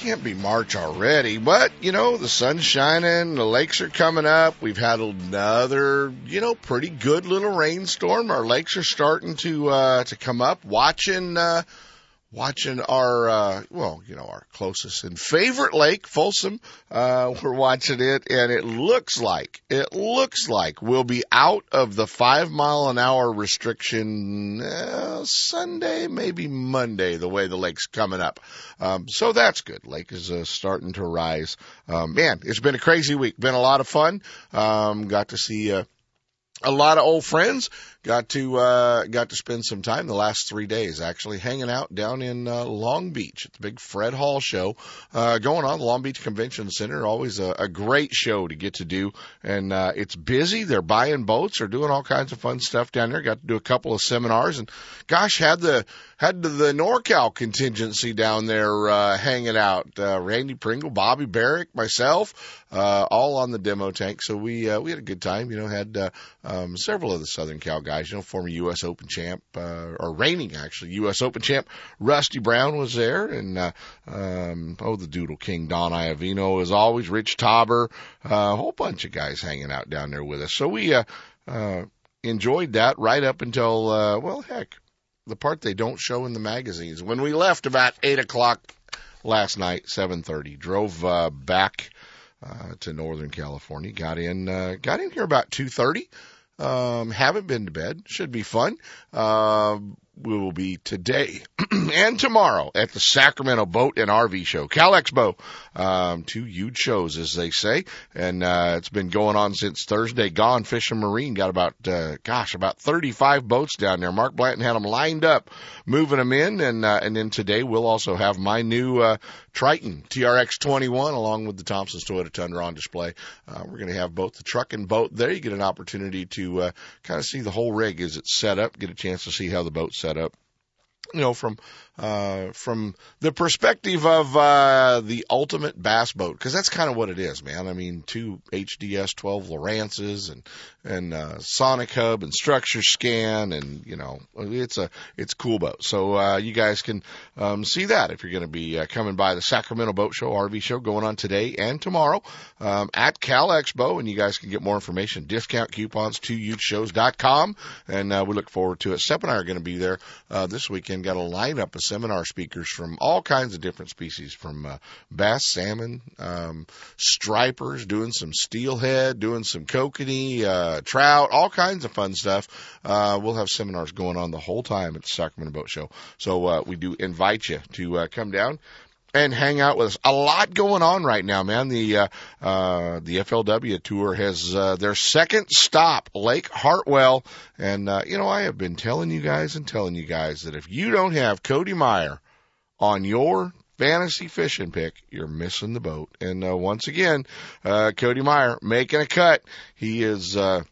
Can't be March already, but you know, the sun's shining, the lakes are coming up. We've had another, you know, pretty good little rainstorm. Our lakes are starting to, uh, to come up. Watching, uh, watching our uh well you know our closest and favorite lake folsom uh we're watching it and it looks like it looks like we'll be out of the five mile an hour restriction uh, sunday maybe monday the way the lake's coming up. Um so that's good. Lake is uh, starting to rise. Um man it's been a crazy week. Been a lot of fun. Um got to see uh a lot of old friends got to uh got to spend some time the last three days actually hanging out down in uh, long beach at the big fred hall show. Uh going on the long beach convention center. Always a, a great show to get to do. And uh it's busy. They're buying boats. They're doing all kinds of fun stuff down there. Got to do a couple of seminars and gosh had the had the norcal contingency down there uh hanging out. Uh randy pringle bobby barrack myself uh all on the demo tank. So we uh we had a good time you know had uh um several of the southern cal guys, you know, former U.S. Open champ, uh, or reigning actually U.S. Open champ, Rusty Brown was there, and uh, um, oh, the Doodle King Don Iovino as always, Rich Tauber, uh, a whole bunch of guys hanging out down there with us. So we uh, uh, enjoyed that right up until uh, well, heck, the part they don't show in the magazines. When we left about eight o'clock last night, seven thirty, drove uh, back. Uh, to Northern California. Got in, uh, got in here about 2.30. Um, haven't been to bed. Should be fun. We will be today and tomorrow at the Sacramento Boat and RV Show, Cal Expo. Um, two huge shows, as they say, and uh, it's been going on since Thursday. Gone Fishing Marine got about, uh, gosh, about 35 boats down there. Mark Blanton had them lined up, moving them in, and uh, and then today we'll also have my new uh, Triton TRX 21 along with the Thompson's Toyota Tundra on display. Uh, we're going to have both the truck and boat there. You get an opportunity to uh, kind of see the whole rig as it's set up, get a chance to see how the boat's set up you know, from uh, from the perspective of uh, the ultimate bass boat, because that's kind of what it is, man. I mean, two HDS 12 Lowrances and and uh, Sonic Hub and Structure Scan, and you know, it's a it's cool boat. So uh, you guys can um, see that if you're going to be uh, coming by the Sacramento Boat Show, RV Show, going on today and tomorrow um, at Cal Expo, and you guys can get more information, discount coupons to youthshows.com, and uh, we look forward to it. Sep and I are going to be there uh, this weekend. Got a lineup of seminar speakers from all kinds of different species, from uh, bass, salmon, um, stripers, doing some steelhead, doing some kokanee, uh, trout, all kinds of fun stuff. Uh, we'll have seminars going on the whole time at the Sacramento Boat Show. So uh, we do invite you to uh, come down and hang out with us. A lot going on right now, man. The uh, uh, the FLW tour has uh, their second stop, Lake Hartwell, and uh, you know I have been telling you guys and telling you guys that if you don't have Cody Meyer on your fantasy fishing pick, you're missing the boat. And uh, once again, uh, Cody Meyer making a cut. He is. Uh,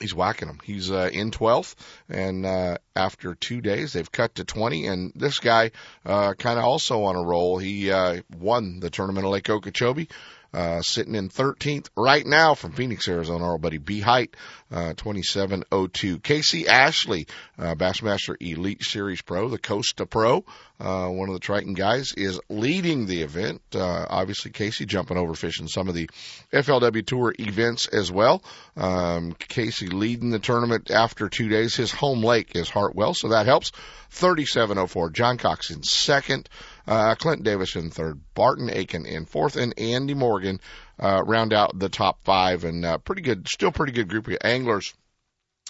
he's whacking them. He's uh, in 12th, and uh, after two days, they've cut to 20. And this guy, uh, kind of also on a roll. He uh, won the tournament of Lake Okeechobee. Uh, sitting in 13th right now from Phoenix, Arizona, our buddy B Hite, uh, 2702. Casey Ashley, uh, Bassmaster Elite Series Pro, the Costa Pro, uh, one of the Triton guys, is leading the event. Uh, obviously, Casey jumping over fishing some of the FLW Tour events as well. Um, Casey leading the tournament after two days. His home lake is Hartwell, so that helps. 3704. John Cox in second. Uh, Clint Davis in third, Barton Aiken in fourth, and Andy Morgan uh, round out the top five. And uh, pretty good, still pretty good group of anglers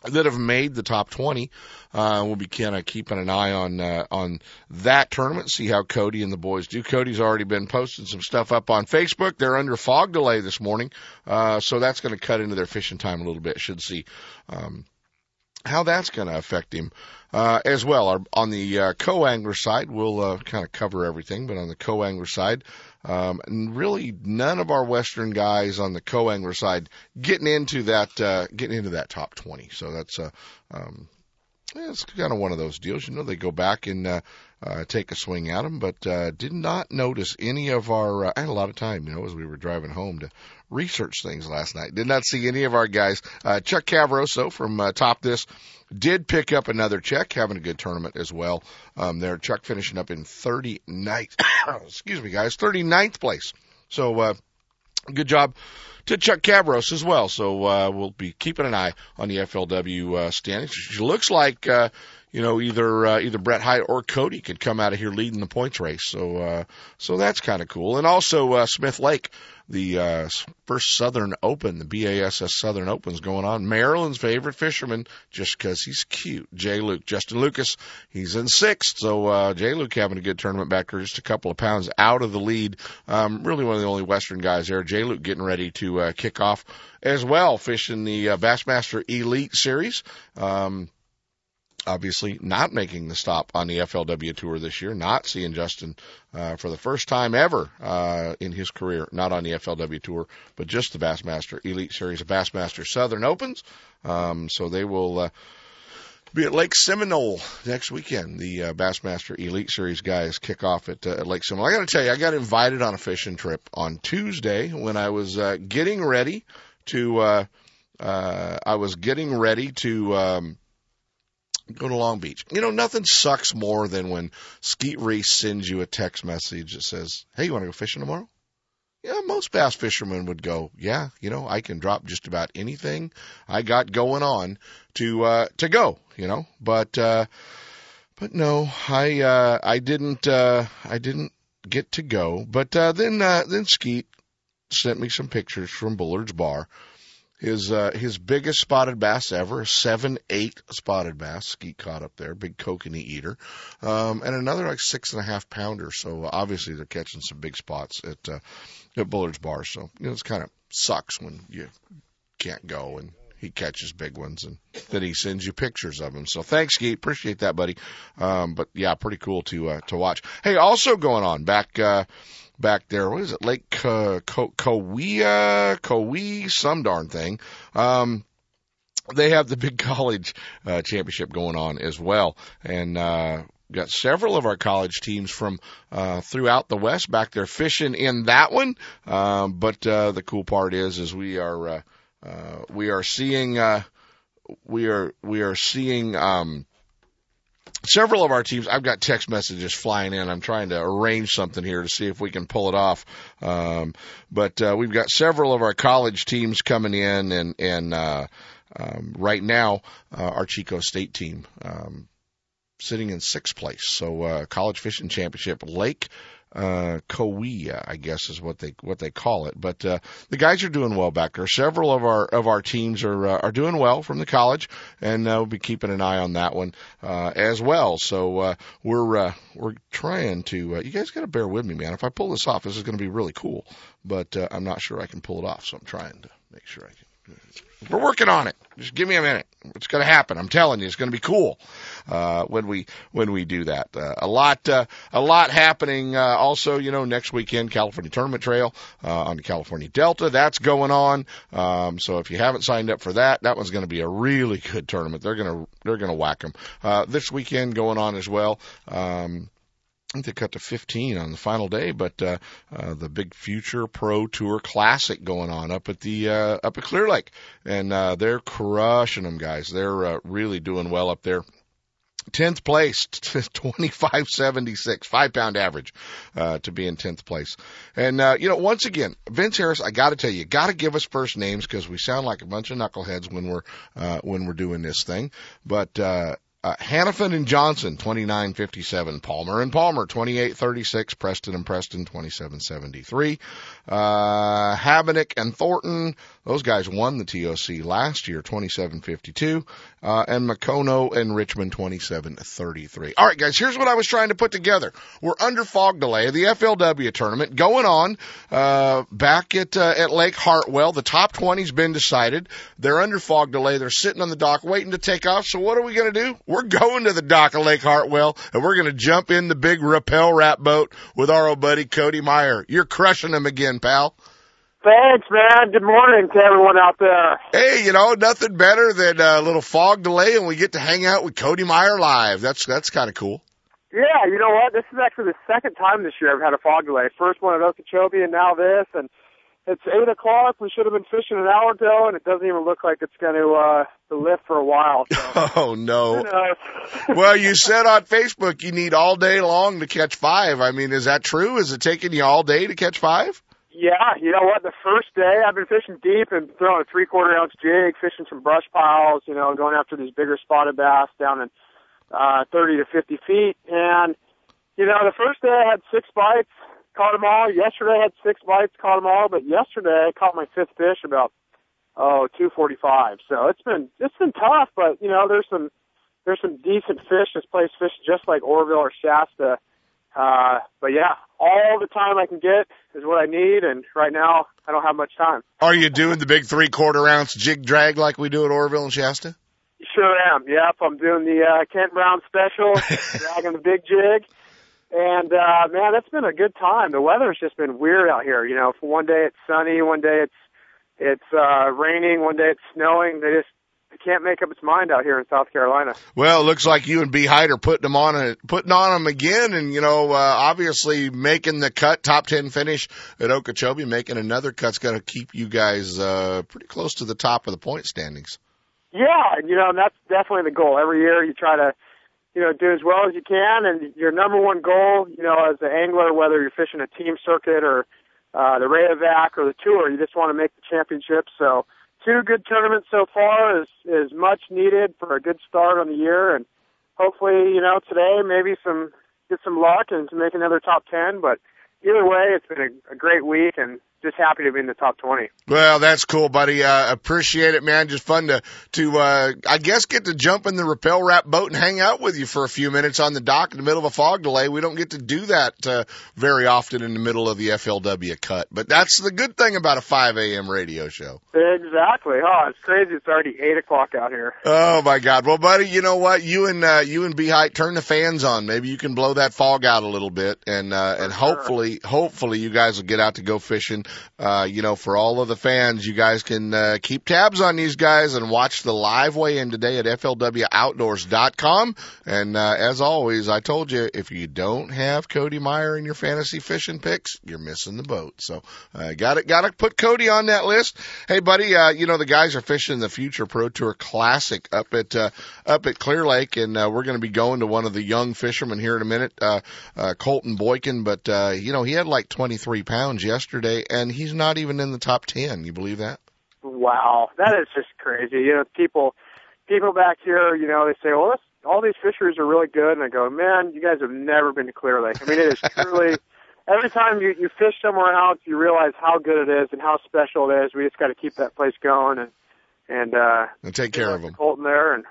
that have made the top 20. Uh, we'll be kind of keeping an eye on uh, on that tournament, see how Cody and the boys do. Cody's already been posting some stuff up on Facebook. They're under fog delay this morning, uh, so that's going to cut into their fishing time a little bit. Should see. Um, how that's going to affect him uh, as well. Our, on the uh, co-angler side, we'll uh, kind of cover everything, but on the co-angler side, um, and really none of our Western guys on the co-angler side getting into that uh, getting into that top 20. So that's uh, um, it's kind of one of those deals. You know, they go back and uh, uh, take a swing at them, but uh, did not notice any of our. Uh, I had a lot of time, you know, as we were driving home to research things last night. Did not see any of our guys. Uh, Chuck Cavaroso from uh, Top This did pick up another check, having a good tournament as well. Um, there, Chuck finishing up in 39th. excuse me, guys, 39th place. So, uh, good job to Chuck Cabros as well. So uh, we'll be keeping an eye on the FLW uh, standings. It looks like uh, you know either uh, either Brett Hite or Cody could come out of here leading the points race. So uh, so that's kind of cool. And also uh, Smith Lake the uh, first Southern Open, the BASS Southern Open is going on. Maryland's favorite fisherman, just because he's cute, Jay Luke. Justin Lucas, he's in sixth, so uh, Jay Luke having a good tournament back there, just a couple of pounds out of the lead. Um, really one of the only Western guys there. Jay Luke getting ready to uh, kick off as well, fishing the uh, Bassmaster Elite Series. Um, obviously not making the stop on the FLW tour this year, not seeing Justin uh, for the first time ever uh, in his career, not on the FLW tour, but just the Bassmaster Elite Series of Bassmaster Southern Opens. Um, so they will uh, be at Lake Seminole next weekend. The uh, Bassmaster Elite Series guys kick off at, uh, at Lake Seminole. I got to tell you, I got invited on a fishing trip on Tuesday when I was uh, getting ready to. Uh, uh, I was getting ready to um, go to Long Beach. You know, nothing sucks more than when Skeet Reese sends you a text message that says, Hey, you want to go fishing tomorrow? Yeah, most bass fishermen would go, yeah, you know, I can drop just about anything I got going on to, uh, to go, you know, but, uh, but no, I, uh, I didn't, uh, I didn't get to go, but, uh, then, uh, then Skeet sent me some pictures from Bullard's Bar his uh, his biggest spotted bass ever, seven eight spotted bass. Skeet caught up there, big kokanee eater, um, and another like six and a half pounder. So uh, obviously they're catching some big spots at uh, at Bullard's Bar. So you know it's kind of sucks when you can't go and he catches big ones and then he sends you pictures of them. So thanks, Skeet. Appreciate that, buddy. Um, but yeah, pretty cool to uh, to watch. Hey, also going on back. Uh, back there. What is it? Lake Ko- Ko- Kowea, Kowee, some darn thing. Um, they have the big college uh, championship going on as well, and uh, got several of our college teams from uh, throughout the West back there fishing in that one. Um, but uh, the cool part is, is we are uh, uh, we are seeing uh, we are we are seeing. Um, several of our teams, I've got text messages flying in. I'm trying to arrange something here to see if we can pull it off. Um, but uh, we've got several of our college teams coming in, and and uh, um, right now uh, our Chico State team um, sitting in sixth place. So uh, college fishing championship, Lake uh, Kowea, I guess is what they what they call it. But uh, the guys are doing well back there. Several of our of our teams are uh, are doing well from the college, and uh, we'll be keeping an eye on that one uh, as well. So uh, we're uh, we're trying to. Uh, you guys got to bear with me, man. If I pull this off, this is going to be really cool. But uh, I'm not sure I can pull it off, so I'm trying to make sure I can. We're working on it. Just give me a minute. It's going to happen. I'm telling you, it's going to be cool uh, when we when we do that. Uh, a lot uh, a lot happening. Uh, also, you know, next weekend, California Tournament Trail uh, on the California Delta. That's going on. Um, so if you haven't signed up for that, that one's going to be a really good tournament. They're going to they're going to whack them. Uh, this weekend going on as well. Um, Think they cut to 15 on the final day, but uh, uh, the big Future Pro Tour Classic going on up at the uh, up at Clear Lake, and uh, they're crushing them, guys. They're uh, really doing well up there. Tenth place, twenty five pound average uh, to be in tenth place. And uh, you know, once again, Vince Harris, I got to tell you, got to give us first names because we sound like a bunch of knuckleheads when we're uh, when we're doing this thing. But uh, Uh, Hannafin and Johnson, 2957. Palmer and Palmer, 2836. Preston and Preston, 2773. Uh, Habenick and Thornton, those guys won the TOC last year, 2752. Uh, and McCono and Richmond, 2733. All right, guys, here's what I was trying to put together. We're under fog delay. The FLW tournament going on, uh, back at, uh, at Lake Hartwell. The top 20's been decided. They're under fog delay. They're sitting on the dock waiting to take off. So what are we going to do? We're going to the dock of Lake Hartwell and we're going to jump in the big Repel wrap boat with our old buddy Cody Meyer. You're crushing them again, pal. Thanks, man. Good morning to everyone out there. Hey, you know, nothing better than a little fog delay and we get to hang out with Cody Meyer live. That's, that's kind of cool. Yeah, you know what? This is actually the second time this year I've had a fog delay. First one at Okeechobee and now this and it's eight o'clock. We should have been fishing an hour ago, and it doesn't even look like it's going to uh, to lift for a while. So. Oh no! well, you said on Facebook you need all day long to catch five. I mean, is that true? Is it taking you all day to catch five? Yeah, you know what? The first day I've been fishing deep and throwing a three quarter ounce jig, fishing some brush piles, you know, going after these bigger spotted bass down in uh, 30 to 50 feet. And, you know, the first day I had six bites, caught them all. Yesterday I had six bites, caught them all. But yesterday I caught my fifth fish about oh two forty five. So it's been it's been tough, but you know there's some there's some decent fish. This place fish just like Oroville or Shasta. Uh, but yeah, all the time I can get is what I need, and right now I don't have much time. Are you doing the big three quarter ounce jig drag like we do at Oroville and Shasta? Sure am. Yep, I'm doing the uh, Kent Brown special, dragging the big jig. And uh man, that's been a good time. The weather's just been weird out here. You know, for one day it's sunny, one day it's it's uh raining, one day it's snowing. They just can't make up its mind out here in South Carolina. Well, it looks like you and B Hite are putting them on a, putting on them again, and you know, uh, obviously making the cut, top ten finish at Okeechobee, making another cut's going to keep you guys uh, pretty close to the top of the point standings. Yeah, you know, and that's definitely the goal. Every year you try to you know, do as well as you can. And your number one goal, you know, as an angler, whether you're fishing a team circuit or uh, the Rayovac or the tour, you just want to make the championship. So two good tournaments so far is is much needed for a good start on the year. And hopefully, you know, today maybe some get some luck and to make another top ten. But either way, it's been a, a great week and just happy to be in the top 20. Well, that's cool, buddy. Uh, appreciate it, man. Just fun to, to, uh, I guess get to jump in the Repel wrap boat and hang out with you for a few minutes on the dock in the middle of a fog delay. We don't get to do that, uh, very often in the middle of the FLW cut, but that's the good thing about a 5 a.m. radio show. Exactly. Oh, it's crazy. It's already eight o'clock out here. Oh my God. Well, buddy, you know what? You and, uh, you and B Hite turn the fans on. Maybe you can blow that fog out a little bit and, uh, and hopefully, hopefully you guys will get out to go fishing uh, you know, for all of the fans, you guys can uh, keep tabs on these guys and watch the live weigh-in today at flwoutdoors.com. And uh, as always, I told you if you don't have Cody Meyer in your fantasy fishing picks, you're missing the boat. So uh, got it, got to put Cody on that list. Hey, buddy, uh, you know the guys are fishing the Future Pro Tour Classic up at uh, up at Clear Lake, and uh, we're going to be going to one of the young fishermen here in a minute, uh, uh, Colton Boykin. But uh, you know he had like 23 pounds yesterday, and he's not even in the top 10. You believe that? Wow, that is just crazy. You know, people people back here, you know, they say, well, this, all these fisheries are really good, and I go, man, you guys have never been to Clear Lake. I mean, it is truly. Every time you you fish somewhere else, you realize how good it is and how special it is. We just got to keep that place going and and uh and take care of them. Colton there and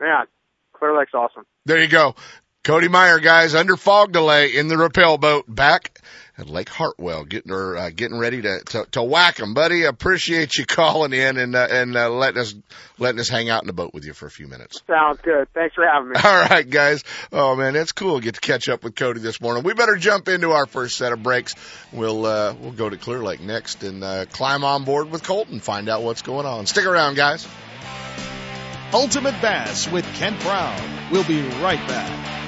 man, Clear Lake's awesome. There you go. Cody Meyer, guys, under fog delay in the Repel boat back at Lake Hartwell, getting her, uh, getting ready to, to, to whack 'em, buddy. Appreciate you calling in and, uh, and, uh, letting us, letting us hang out in the boat with you for a few minutes. Sounds good. Thanks for having me. All right, guys. Oh man, it's cool. Get to catch up with Cody this morning. We better jump into our first set of breaks. We'll, uh, we'll go to Clear Lake next and, uh, climb on board with Colton, find out what's going on. Stick around, guys. Ultimate Bass with Kent Brown. We'll be right back.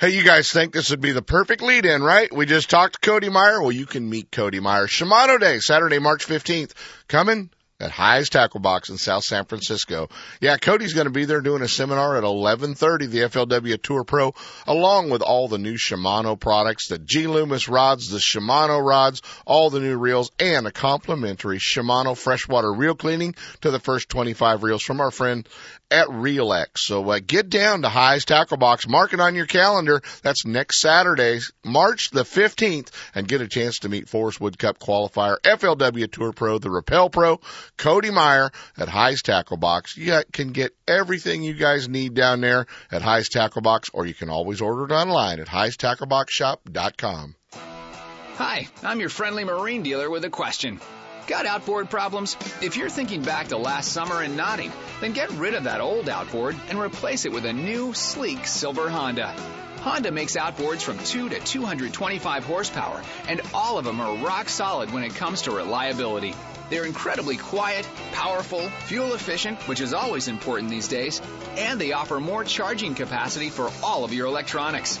Hey, you guys think this would be the perfect lead in, right? We just talked to Cody Meyer. Well, you can meet Cody Meyer. Shimano Day, Saturday, March 15th. Coming at Hi's Tackle Box in South San Francisco. Yeah, Cody's going to be there doing a seminar at 11:30, the FLW Tour Pro, along with all the new Shimano products, the G Loomis rods, the Shimano rods, all the new reels, and a complimentary Shimano freshwater reel cleaning to the first 25 reels from our friend at ReelX. So uh, get down to Hi's Tackle Box, mark it on your calendar. That's next Saturday, March the 15th, and get a chance to meet Forest Wood Cup qualifier, FLW Tour Pro, the Repel Pro, Cody Meyer at Hi's Tackle Box. You can get everything you guys need down there at Hi's Tackle Box, or you can always order it online at highstackleboxshop.com. Hi, I'm your friendly marine dealer with a question. Got outboard problems? If you're thinking back to last summer and nodding, then get rid of that old outboard and replace it with a new, sleek silver Honda. Honda makes outboards from 2 to 225 horsepower, and all of them are rock solid when it comes to reliability. They're incredibly quiet, powerful, fuel efficient, which is always important these days, and they offer more charging capacity for all of your electronics.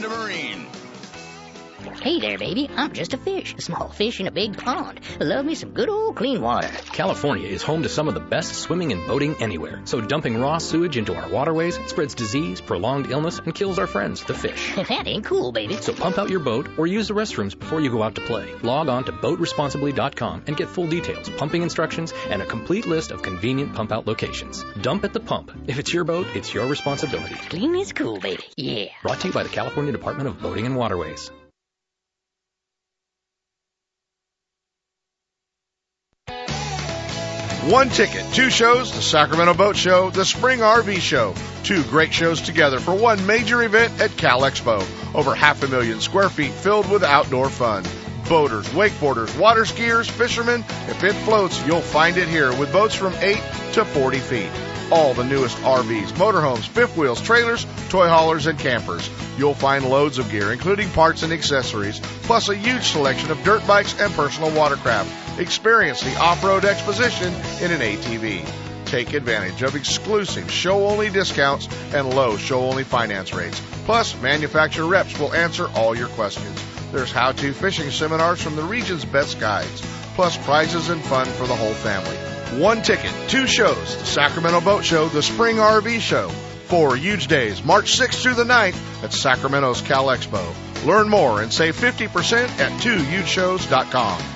Marine. Hey there, baby. I'm just a fish, a small fish in a big pond. Love me some good old clean water. California is home to some of the best swimming and boating anywhere. So dumping raw sewage into our waterways spreads disease, prolonged illness, and kills our friends, the fish. that ain't cool, baby. So pump out your boat or use the restrooms before you go out to play. Log on to boatresponsibly.com and get full details, pumping instructions, and a complete list of convenient pump out locations. Dump at the pump. If it's your boat, it's your responsibility. Clean is cool, baby. Yeah. Brought to you by the California Department of Boating and Waterways. One ticket, two shows, the Sacramento Boat Show, the Spring RV Show. Two great shows together for one major event at Cal Expo. Over half a million square feet filled with outdoor fun. Boaters, wakeboarders, water skiers, fishermen, if it floats, you'll find it here with boats from 8 to 40 feet. All the newest RVs, motorhomes, fifth wheels, trailers, toy haulers, and campers. You'll find loads of gear, including parts and accessories, plus a huge selection of dirt bikes and personal watercraft. Experience the off-road exposition in an ATV. Take advantage of exclusive show-only discounts and low show-only finance rates. Plus, manufacturer reps will answer all your questions. There's how-to fishing seminars from the region's best guides, plus prizes and fun for the whole family. One ticket, two shows, the Sacramento Boat Show, the Spring RV Show. Four huge days, March 6th through the 9th at Sacramento's Cal Expo. Learn more and save 50% at twohugeshows.com.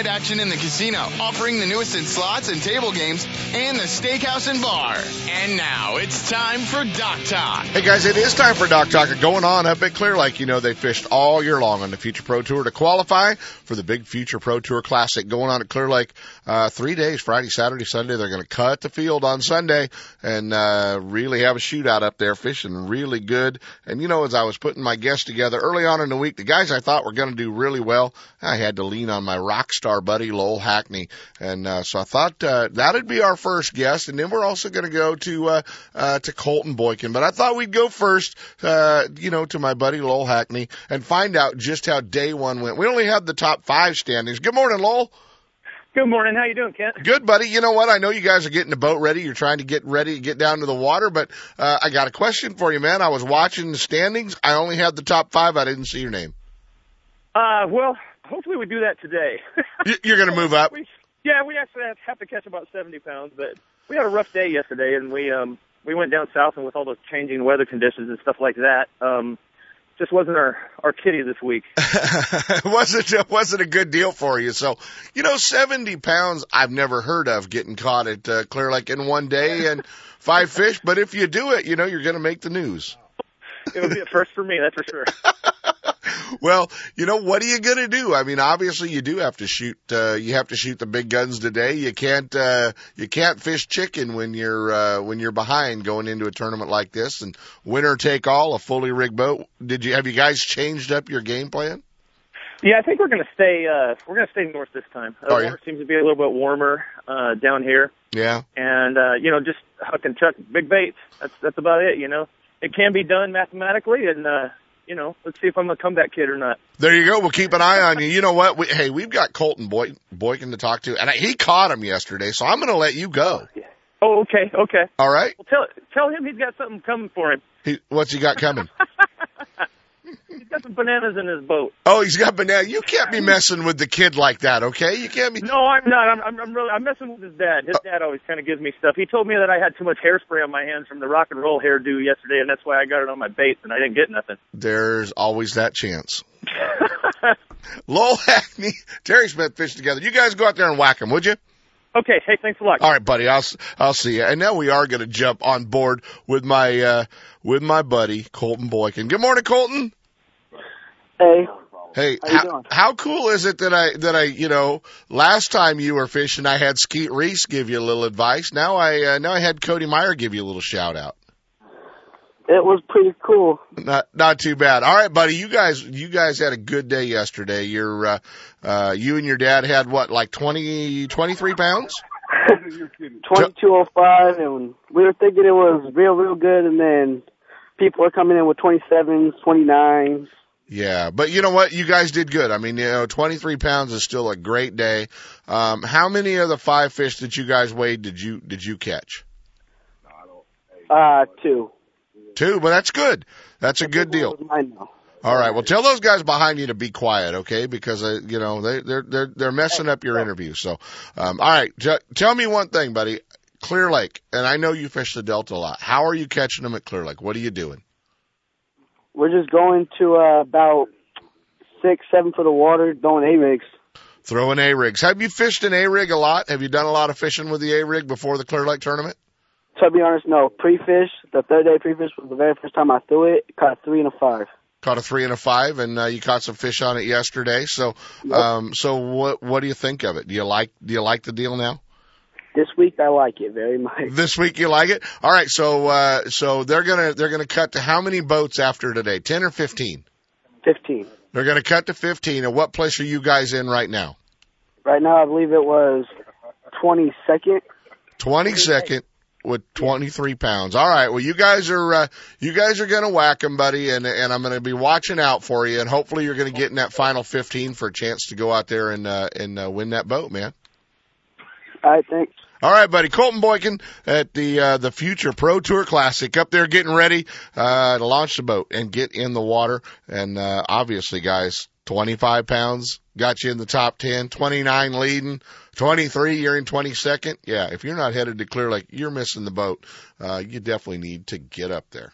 action in the casino, offering the newest in slots and table games, and the steakhouse and bar. And now it's time for Dock Talk. Hey guys, it is time for Dock Talk. Going on up at Clear Lake, you know they fished all year long on the Future Pro Tour to qualify for the big Future Pro Tour Classic going on at Clear Lake. Uh, three days, Friday, Saturday, Sunday. They're going to cut the field on Sunday and uh, really have a shootout up there, fishing really good. And you know, as I was putting my guests together early on in the week, the guys I thought were going to do really well, I had to lean on my rock star buddy Lowell Hackney, and uh, so I thought uh, that'd be our first guest, and then we're also going to go to uh, uh, to Colton Boykin. But I thought we'd go first, uh, you know, to my buddy Lowell Hackney and find out just how day one went. We only have the top five standings. Good morning, Lowell. Good morning. How you doing, Kent? Good, buddy. You know what? I know you guys are getting the boat ready. You're trying to get ready to get down to the water, but uh, I got a question for you, man. I was watching the standings. I only had the top five. I didn't see your name. Uh, well, hopefully we do that today. You- You're going to move up. we, yeah, we actually have- have to catch about 70 pounds, but we had a rough day yesterday, and we um we went down south, and with all the changing weather conditions and stuff like that, um, just wasn't our our kitty this week. it wasn't it wasn't a good deal for you. So, you know, seventy pounds I've never heard of getting caught at uh, Clear Lake in one day and five fish. But if you do it, you know you're going to make the news. It would be a first for me, that's for sure. Well, you know what are you going to do? I mean, obviously you do have to shoot. Uh, you have to shoot the big guns today. You can't uh, you can't fish chicken when you're uh, when you're behind going into a tournament like this. And winner take all, a fully rigged boat. Did you have you guys changed up your game plan? Yeah, I think we're gonna stay uh we're gonna stay north this time. The Oh, yeah? water seems to be a little bit warmer uh down here. Yeah. and uh, you know, just huck and chuck big baits. That's that's about it. You know, it can be done mathematically, and uh, you know, let's see if I'm a comeback kid or not. There you go. We'll keep an eye on you. You know what? We, hey, we've got Colton Boy, Boykin to talk to, and I, he caught him yesterday, so I'm going to let you go. Oh, okay, okay. All right. Well, tell tell him he's got something coming for him. He, what's he got coming? He's got some bananas in his boat. Oh, he's got banana. You can't be messing with the kid like that, okay? You can't be. No, I'm not. I'm I'm, I'm really I'm messing with his dad. His dad always kind of gives me stuff. He told me that I had too much hairspray on my hands from the rock and roll hairdo yesterday, and that's why I got it on my bait, and I didn't get nothing. There's always that chance. Lowell Hackney, Terry Smith fish together. You guys go out there and whack him, would you? Okay. Hey, thanks a lot. All right, buddy. I'll s- I'll see you. And now we are going to jump on board with my uh with my buddy Colton Boykin. Good morning, Colton. Hey, Hey, How how, cool is it that I that I you know last time you were fishing I had Skeet Reese give you a little advice. Now I uh, now I had Cody Meyer give you a little shout out. it was pretty cool. Not not too bad. All right, buddy. You guys you guys had a good day yesterday. You're uh, uh you and your dad had what like twenty twenty three pounds. 2205, and we were thinking it was real, real good, and then people are coming in with 27s, 29s. Yeah, but you know what? You guys did good. I mean, you know, 23 pounds is still a great day. Um, how many of the five fish that you guys weighed did you did you catch? Uh, two. Two, but that's good. That's a good deal. All right. Well, tell those guys behind you to be quiet, okay? Because uh, you know they they're they're they're messing up your interview. So, um, all right. J- tell me one thing, buddy. Clear Lake, and I know you fish the Delta a lot. How are you catching them at Clear Lake? What are you doing? We're just going to uh, about six, seven foot of water, throwing A rigs. Throwing A rigs. Have you fished an A rig a lot? Have you done a lot of fishing with the A rig before the Clear Lake tournament? To be honest, no. Pre-fish, the third day pre-fish was the very first time I threw it. Caught a three and a five. Caught a three and a five, and uh, you caught some fish on it yesterday. So, um, so what what do you think of it? Do you like do you like the deal now? This week I like it very much. This week you like it? All right. So uh, so they're gonna they're gonna cut to how many boats after today? Ten or fifteen? Fifteen. They're gonna cut to fifteen. And what place are you guys in right now? Right now I believe it was twenty second. Twenty second with twenty three pounds. All right. Well, you guys are uh, you guys are gonna whack whack 'em, buddy, and and I'm gonna be watching out for you, and hopefully you're gonna get in that final fifteen for a chance to go out there and uh, and uh, win that boat, man. All right, thanks. All right, buddy. Colton Boykin at the uh, the Future Pro Tour Classic up there getting ready uh, to launch the boat and get in the water. And uh, obviously, guys, 25 pounds got you in the top 10, 29 leading, 23 you're in 22nd. Yeah, if you're not headed to Clear Lake, you're missing the boat. Uh, you definitely need to get up there.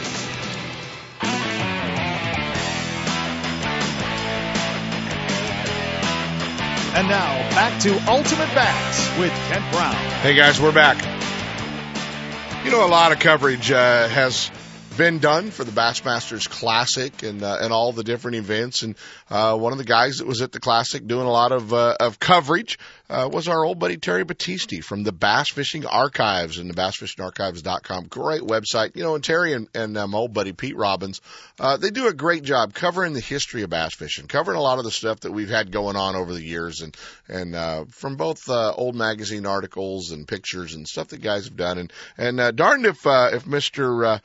And now back to Ultimate Bass with Kent Brown. Hey guys, we're back. You know, a lot of coverage uh, has been done for the Bassmasters Classic and uh, and all the different events. And uh, one of the guys that was at the Classic doing a lot of uh, of coverage uh, was our old buddy Terry Battisti from the Bass Fishing Archives and the BassFishingArchives.com. Great website. You know, and Terry and, and um, old buddy Pete Robbins, uh, they do a great job covering the history of bass fishing, covering a lot of the stuff that we've had going on over the years, and and uh, from both uh, old magazine articles and pictures and stuff that guys have done. And and uh, darned if uh, if Mister uh,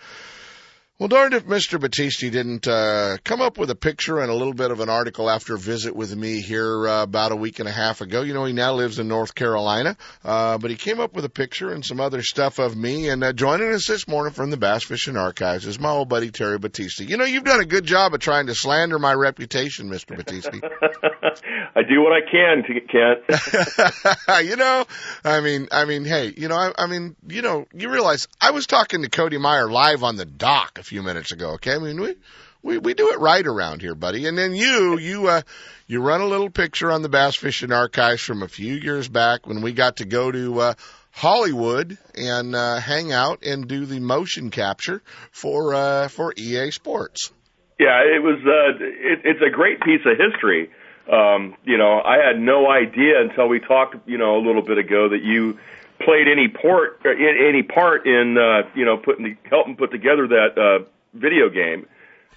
well, darned if Mr. Battisti didn't uh, come up with a picture and a little bit of an article after a visit with me here uh, about a week and a half ago. You know, he now lives in North Carolina, uh, but he came up with a picture and some other stuff of me. And uh, joining us this morning from the Bass Fishing Archives is my old buddy Terry Battisti. You know, you've done a good job of trying to slander my reputation, Mr. Battisti. I do what I can to Kent. you know, I mean, I mean, hey, you know, I, I mean, you know, you realize I was talking to Cody Meyer live on the dock a few minutes ago. Okay, I mean, we we we do it right around here, buddy. And then you you uh you run a little picture on the Bass Fishing Archives from a few years back when we got to go to uh Hollywood and uh hang out and do the motion capture for uh for EA Sports. Yeah, it was uh it, it's a great piece of history. Um, you know, I had no idea until we talked, you know, a little bit ago that you played any port or any part in uh, you know putting helping put together that uh, video game.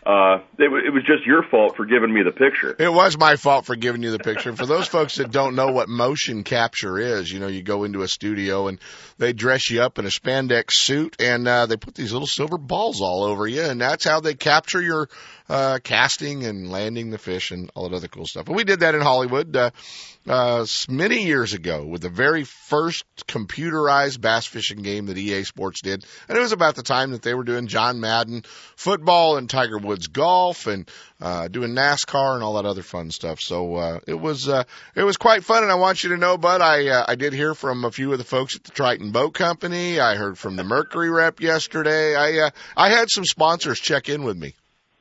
Uh, it, w- it was just your fault for giving me the picture. It was my fault for giving you the picture. For those folks that don't know what motion capture is, you know, you go into a studio and they dress you up in a spandex suit and uh, they put these little silver balls all over you, and that's how they capture your uh, casting and landing the fish and all that other cool stuff. And we did that in Hollywood uh, uh, many years ago with the very first computerized bass fishing game that EA Sports did, and it was about the time that they were doing John Madden football and Tiger Woods golf and uh, doing NASCAR and all that other fun stuff. So uh, it was uh, it was quite fun, and I want you to know, Bud, I uh, I did hear from a few of the folks at the Triton Boat Company. I heard from the Mercury rep yesterday. I uh, I had some sponsors check in with me.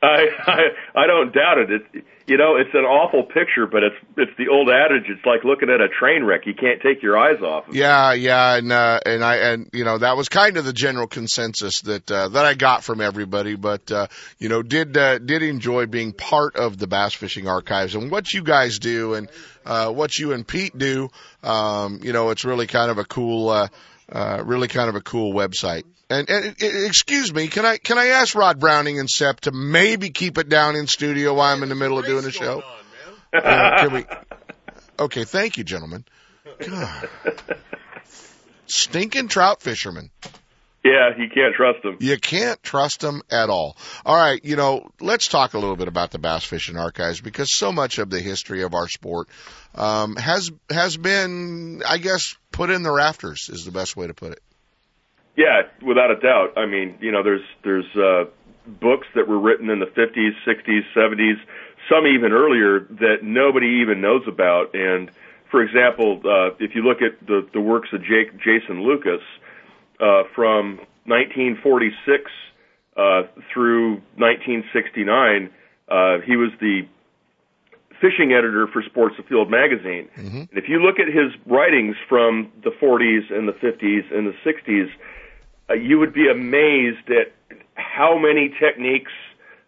I, I I don't doubt it. It's you know it's an awful picture, but it's it's the old adage. It's like looking at a train wreck. You can't take your eyes off. Of it. Yeah, yeah, and uh, and I and you know that was kind of the general consensus that uh, that I got from everybody. But uh, you know, did uh, did enjoy being part of the bass fishing archives and what you guys do and uh, what you and Pete do. Um, you know, it's really kind of a cool, uh, uh, really kind of a cool website. And, and excuse me, can I can I ask Rod Browning and Sep to maybe keep it down in studio while I'm in the middle of doing a show? Uh, can we? Okay, thank you, gentlemen. God. Stinking trout fishermen. Yeah, you can't trust them. You can't trust them at all. All right, you know, let's talk a little bit about the Bass Fishing Archives because so much of the history of our sport um, has has been, I guess, put in the rafters is the best way to put it. Yeah, without a doubt. I mean, you know, there's there's uh, books that were written in the 50s, 60s, 70s, some even earlier that nobody even knows about. And for example, uh, if you look at the the works of Jake, Jason Lucas uh, from 1946 uh, through 1969, uh, he was the fishing editor for Sports Afield magazine. Mm-hmm. And if you look at his writings from the 40s and the 50s and the 60s, uh, you would be amazed at how many techniques.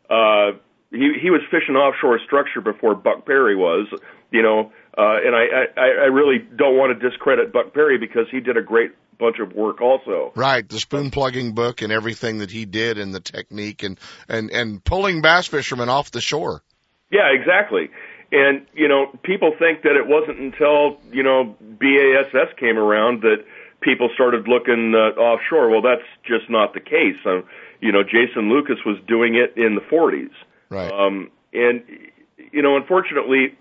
Uh, he he was fishing offshore structure before Buck Perry was, you know, uh, and I, I I really don't want to discredit Buck Perry because he did a great bunch of work also. Right, the spoon plugging book and everything that he did and the technique and and and pulling bass fishermen off the shore. Yeah, exactly. And you know, people think that it wasn't until you know BASS came around that people started looking uh, offshore. Well, that's just not the case. You know, Jason Lucas was doing it in the 40s. Right. Um, and you know, unfortunately,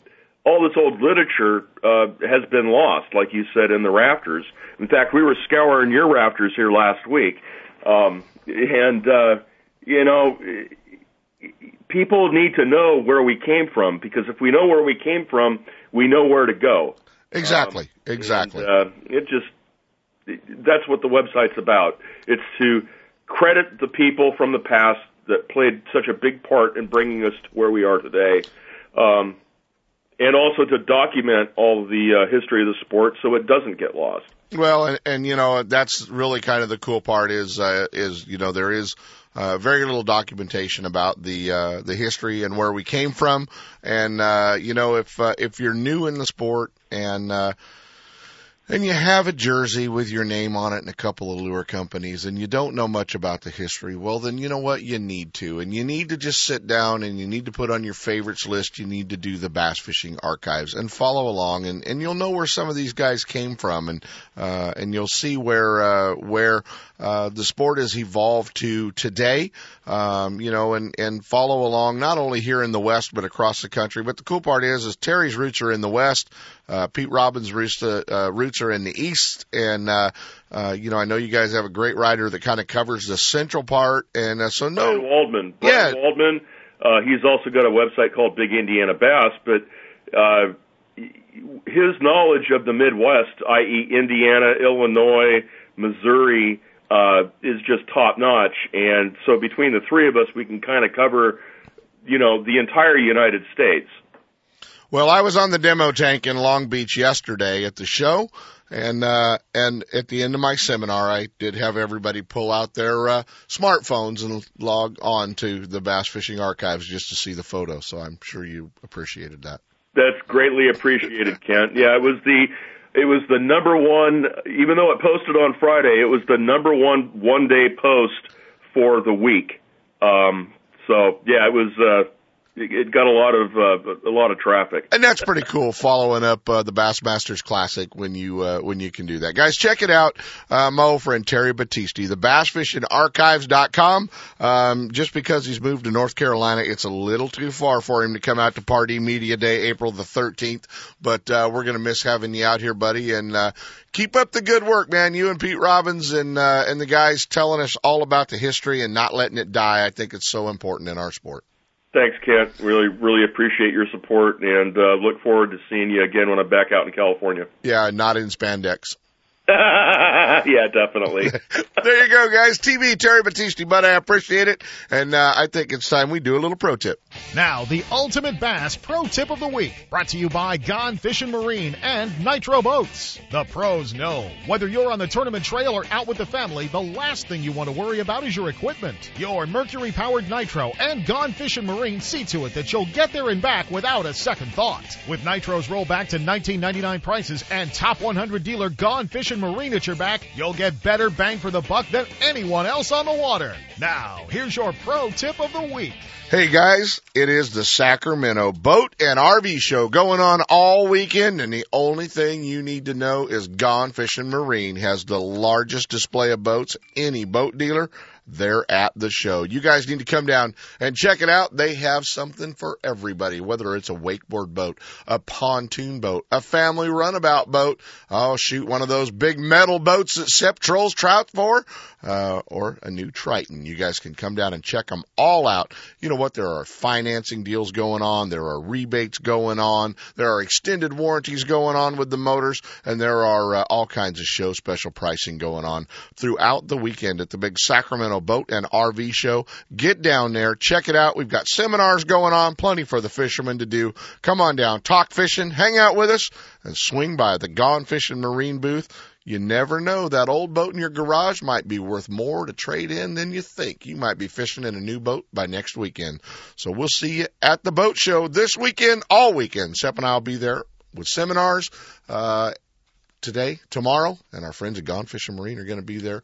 all this old literature uh, has been lost, like you said, in the rafters. In fact, we were scouring your rafters here last week, um, and uh, you know, people need to know where we came from because if we know where we came from, we know where to go. Exactly. Um, exactly. And, uh, it just that's what the website's about. It's to credit the people from the past that played such a big part in bringing us to where we are today. Um, and also to document all the uh, history of the sport so it doesn't get lost. Well, and, and you know that's really kind of the cool part is uh, is you know there is uh, very little documentation about the uh, the history and where we came from, and uh, you know if uh, if you're new in the sport and uh, and you have a jersey with your name on it and a couple of lure companies and you don't know much about the history, well then you know what? You need to. And you need to just sit down and you need to put on your favorites list, you need to do the bass fishing archives and follow along and, and you'll know where some of these guys came from and uh and you'll see where uh where uh the sport has evolved to today. Um, you know, and, and follow along not only here in the West but across the country. But the cool part is is Terry's roots are in the West. Uh, Pete Robbins' roots, uh, uh, roots are in the east, and uh, uh, you know I know you guys have a great writer that kind of covers the central part, and uh, so no Brian Waldman. Brian yeah. Waldman. Uh, he's also got a website called Big Indiana Bass, but uh, his knowledge of the Midwest, i.e., Indiana, Illinois, Missouri, uh, is just top notch. And so between the three of us, we can kind of cover, you know, the entire United States. Well, I was on the demo tank in Long Beach yesterday at the show, and uh, and at the end of my seminar, I did have everybody pull out their uh, smartphones and log on to the Bass Fishing Archives just to see the photo. So I'm sure you appreciated that. That's greatly appreciated, Kent. Yeah, it was the it was the number one. Even though it posted on Friday, it was the number one one day post for the week. Um, so yeah, it was. Uh, it got a lot of uh, a lot of traffic. And that's pretty cool. Following up uh, the Bassmasters Classic when you uh, when you can do that, guys. Check it out. Uh, my old friend Terry Battisti, the BassFishingArchives.com. Um, just because he's moved to North Carolina, it's a little too far for him to come out to Pardee Media Day, April the 13th. But uh, we're gonna miss having you out here, buddy. And uh, keep up the good work, man. You and Pete Robbins and uh, and the guys telling us all about the history and not letting it die. I think it's so important in our sport. Thanks, Kent. Really, really appreciate your support and uh, look forward to seeing you again when I'm back out in California. Yeah, not in spandex. yeah, definitely. there you go, guys. TV Terry Battisti, but I appreciate it, and uh, I think it's time we do a little pro tip. Now, the ultimate bass pro tip of the week, brought to you by Gone Fishing Marine and Nitro Boats. The pros know whether you're on the tournament trail or out with the family, the last thing you want to worry about is your equipment. Your Mercury-powered Nitro and Gone Fishing Marine see to it that you'll get there and back without a second thought. With Nitros roll back to 1999 prices and top 100 dealer Gone Fishing Marine at your back, you'll get better bang for the buck than anyone else on the water. Now, here's your pro tip of the week. Hey guys, it is the Sacramento Boat and RV Show going on all weekend, and the only thing you need to know is Gone Fishing Marine has the largest display of boats any boat dealer they're at the show. You guys need to come down and check it out. They have something for everybody, whether it's a wakeboard boat, a pontoon boat, a family runabout boat. Oh, shoot, one of those big metal boats that Sep trolls trout for, uh, or a new Triton. You guys can come down and check them all out. You know what? There are financing deals going on. There are rebates going on. There are extended warranties going on with the motors and there are uh, all kinds of show special pricing going on throughout the weekend at the big Sacramento Boat and RV show. Get down there, check it out. We've got seminars going on, plenty for the fishermen to do. Come on down, talk fishing, hang out with us, and swing by the Gone Fishing Marine booth. You never know. That old boat in your garage might be worth more to trade in than you think. You might be fishing in a new boat by next weekend. So we'll see you at the boat show this weekend, all weekend. Sep and I'll be there with seminars. Uh, today, tomorrow, and our friends at Gone Fishing Marine are going to be there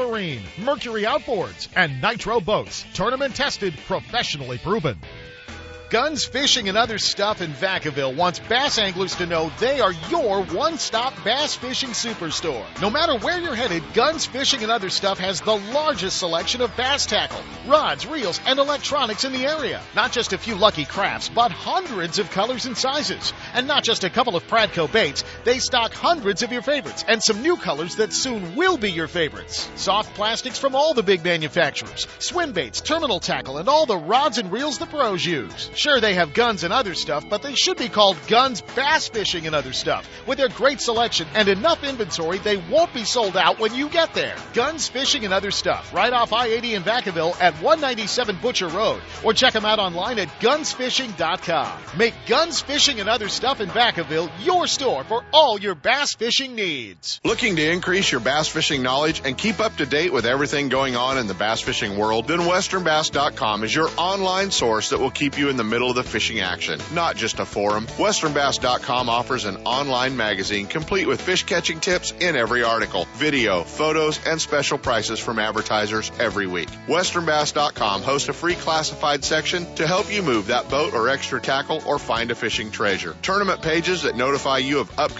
Marine, Mercury Outboards, and Nitro Boats. Tournament tested, professionally proven. Guns Fishing and Other Stuff in Vacaville wants bass anglers to know they are your one-stop bass fishing superstore. No matter where you're headed, Guns Fishing and Other Stuff has the largest selection of bass tackle, rods, reels, and electronics in the area. Not just a few lucky crafts, but hundreds of colors and sizes. And not just a couple of Pradco baits, they stock hundreds of your favorites and some new colors that soon will be your favorites. Soft plastics from all the big manufacturers, swim baits, terminal tackle, and all the rods and reels the pros use. Sure, they have guns and other stuff, but they should be called Guns Bass Fishing and Other Stuff. With their great selection and enough inventory, they won't be sold out when you get there. Guns Fishing and Other Stuff, right off I-80 in Vacaville at 197 Butcher Road. Or check them out online at gunsfishing.com. Make Guns Fishing and Other Stuff in Vacaville your store for all your bass fishing needs. Looking to increase your bass fishing knowledge and keep up to date with everything going on in the bass fishing world? Then westernbass.com is your online source that will keep you in the middle of the fishing action, not just a forum. Westernbass.com offers an online magazine complete with fish catching tips in every article, video, photos, and special prices from advertisers every week. Westernbass.com hosts a free classified section to help you move that boat or extra tackle or find a fishing treasure. Tournament pages that notify you of upcoming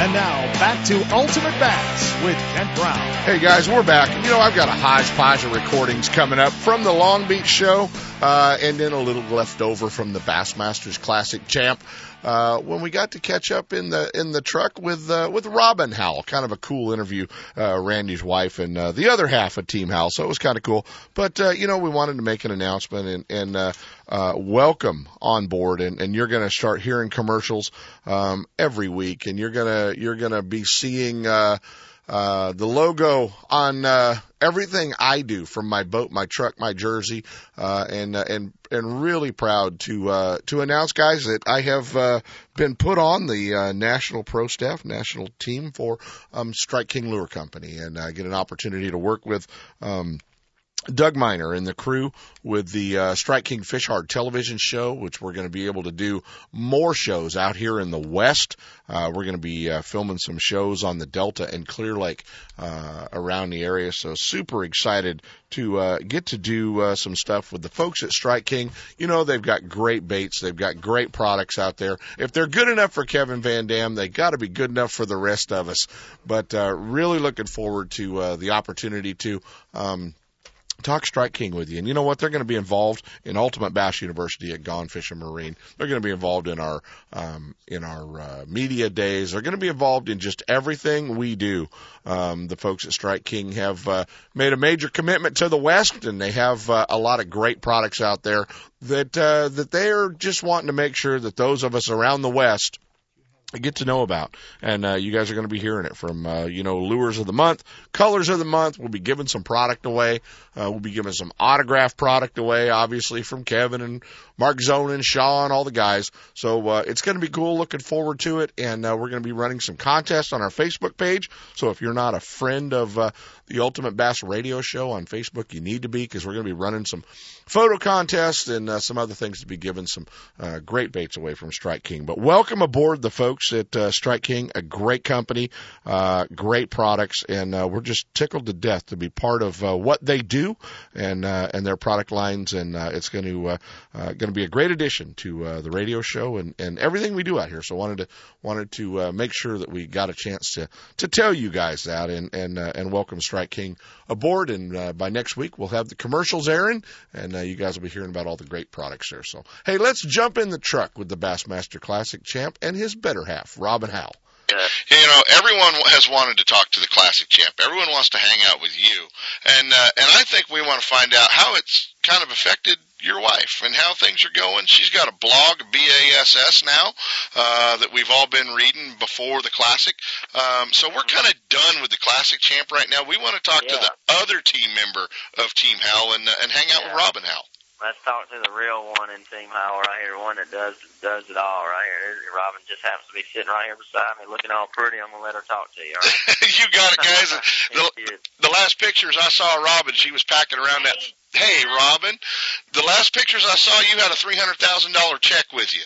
And now back to Ultimate Bass with Kent Brown. Hey guys, we're back. You know, I've got a hodgepodge of recordings coming up from the Long Beach show, uh, and then a little left over from the Bassmasters Classic Champ. Uh, when we got to catch up in the in the truck with uh, with Robin Howell, kind of a cool interview. Uh, Randy's wife and uh, the other half of Team Howell, so it was kind of cool. But uh, you know, we wanted to make an announcement and and uh, uh, welcome on board, and, and you're going to start hearing commercials um, every week, and you're gonna you're gonna be seeing. Uh, uh, the logo on uh, everything I do, from my boat, my truck, my jersey, uh, and uh, and and really proud to uh, to announce, guys, that I have uh, been put on the uh, national pro staff, national team for um, Strike King Lure Company, and I get an opportunity to work with. Um, Doug Miner and the crew with the uh, Strike King Fish Hard television show, which we're going to be able to do more shows out here in the West. Uh, we're going to be uh, filming some shows on the Delta and Clear Lake uh, around the area. So super excited to uh, get to do uh, some stuff with the folks at Strike King. You know they've got great baits, they've got great products out there. If they're good enough for Kevin Van Dam, they got to be good enough for the rest of us. But really looking forward to the opportunity to. Um, talk Strike King with you. And you know what? They're going to be involved in Ultimate Bass University at Gone Fishing Marine. They're going to be involved in our um, in our uh, media days. They're going to be involved in just everything we do. Um, the folks at Strike King have uh, made a major commitment to the West, and they have uh, a lot of great products out there that uh, that they are just wanting to make sure that those of us around the West get to know about. And uh, you guys are going to be hearing it from, uh, you know, lures of the month, colors of the month. We'll be giving some product away. Uh, we'll be giving some autograph product away, obviously from Kevin and Mark Zona and and all the guys. So uh, it's going to be cool. Looking forward to it. And uh, we're going to be running some contests on our Facebook page. So if you're not a friend of uh, the Ultimate Bass Radio Show on Facebook, you need to be because we're going to be running some photo contests and uh, some other things to be giving some uh, great baits away from Strike King. But welcome aboard the folks at uh, Strike King, a great company, uh, great products, and uh, we're just tickled to death to be part of uh, what they do and uh, and their product lines. And uh, it's going to uh, uh, going to be a great addition to uh, the radio show and, and everything we do out here. So wanted to wanted to uh, make sure that we got a chance to to tell you guys that and and uh, and welcome Strike King aboard. And uh, by next week we'll have the commercials airing, and uh, you guys will be hearing about all the great products there. So hey, let's jump in the truck with the Bassmaster Classic champ and his better half, Robin Howell. You know, everyone has wanted to talk to the classic champ. Everyone wants to hang out with you, and uh, and I think we want to find out how it's kind of affected your wife and how things are going. She's got a blog, BASS now, uh, that we've all been reading before the classic. Um, so we're kind of done with the classic champ right now. We want to talk to the other team member of Team Howell and uh, and hang out with Robin Howell. Let's talk to the real one in Team Howell right here, one that does does it all right here. Robin just happens to be sitting right here beside me, looking all pretty. I'm gonna let her talk to you. All right? you got it, guys. the, the last pictures I saw of Robin, she was packing around that. Hey, Robin, the last pictures I saw, you had a three hundred thousand dollar check with you.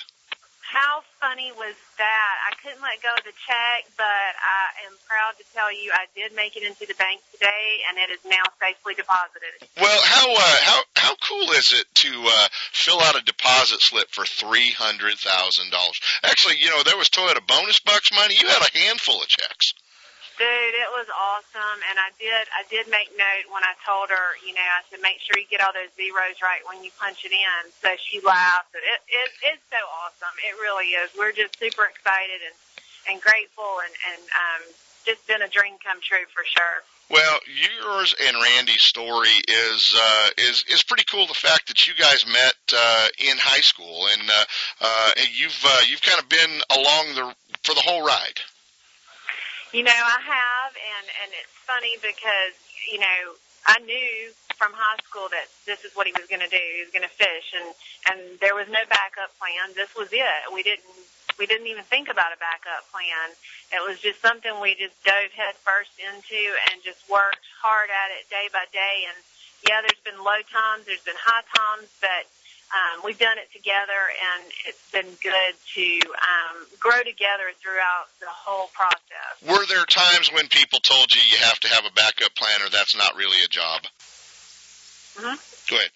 How funny was that? I couldn't let go of the check, but I am proud to tell you I did make it into the bank today, and it is now safely deposited. Well, how uh, how how cool is it to uh, fill out a deposit slip for three hundred thousand dollars? Actually, you know there was Toyota bonus bucks money. You had a handful of checks. Dude, it was awesome, and I did I did make note when I told her, you know, I said make sure you get all those zeros right when you punch it in. So she laughed. It it it's so awesome. It really is. We're just super excited and and grateful, and and um, just been a dream come true for sure. Well, yours and Randy's story is uh, is is pretty cool. The fact that you guys met uh, in high school and uh, uh, and you've uh, you've kind of been along the for the whole ride. You know, I have, and and it's funny because you know I knew from high school that this is what he was going to do. He was going to fish, and and there was no backup plan. This was it. We didn't we didn't even think about a backup plan. It was just something we just dove head first into and just worked hard at it day by day. And yeah, there's been low times, there's been high times, but um, we've done it together, and it's been good to um, grow together throughout the whole process. Were there times when people told you you have to have a backup plan or that's not really a job? Mm-hmm. Go ahead.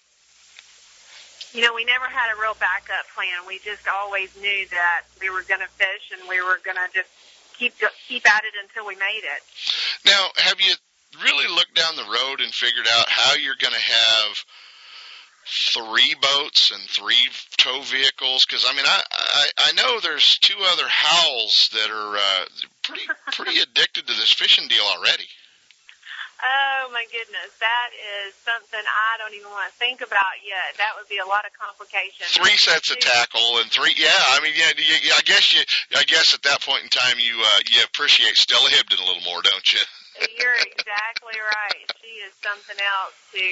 You know, we never had a real backup plan. We just always knew that we were going to fish, and we were going to just keep keep at it until we made it. Now, have you really looked down the road and figured out how you're going to have three boats and three tow vehicles? Because I mean, I, I I know there's two other Howells that are uh, pretty pretty addicted to this fishing deal already. Oh my goodness, that is something I don't even want to think about yet. That would be a lot of complications. Three sets of tackle and three. Yeah, I mean, yeah, you, I guess you. I guess at that point in time, you uh, you appreciate Stella Hibdon a little more, don't you? You're exactly right. She is something else to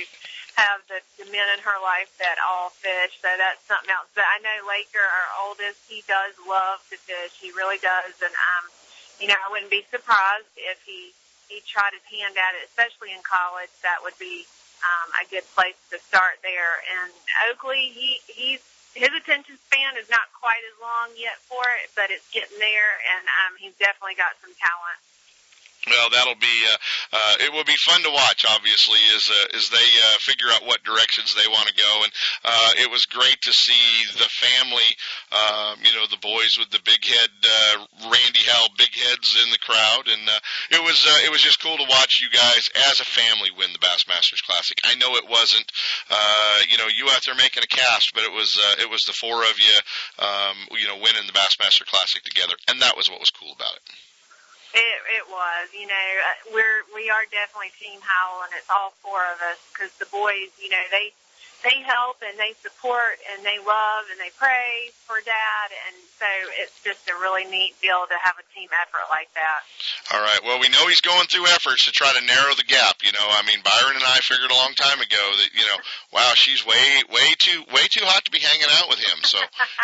have the, the men in her life that all fish. So that's something else. But I know Laker, our oldest, he does love to fish. He really does. And um, you know, I wouldn't be surprised if he he tried his hand at it, especially in college. That would be um, a good place to start there. And Oakley, he he's his attention span is not quite as long yet for it, but it's getting there, and um, he's definitely got some talent. Well, that'll be uh, uh, it will be fun to watch. Obviously, as uh, as they uh, figure out what directions they want to go, and uh, it was great to see the family. Um, you know, the boys with the big head, uh, Randy Howell, big heads in the crowd, and uh, it was uh, it was just cool to watch you guys as a family win the Bassmasters Classic. I know it wasn't uh, you know you out there making a cast, but it was uh, it was the four of you, um, you know, winning the Bassmaster Classic together, and that was what was cool about it. It it was, you know, uh, we're we are definitely Team Howell, and it's all four of us because the boys, you know, they they help and they support and they love and they pray for dad and so it's just a really neat deal to have a team effort like that. All right. Well, we know he's going through efforts to try to narrow the gap. You know, I mean, Byron and I figured a long time ago that you know, wow, she's way, way too, way too hot to be hanging out with him. So,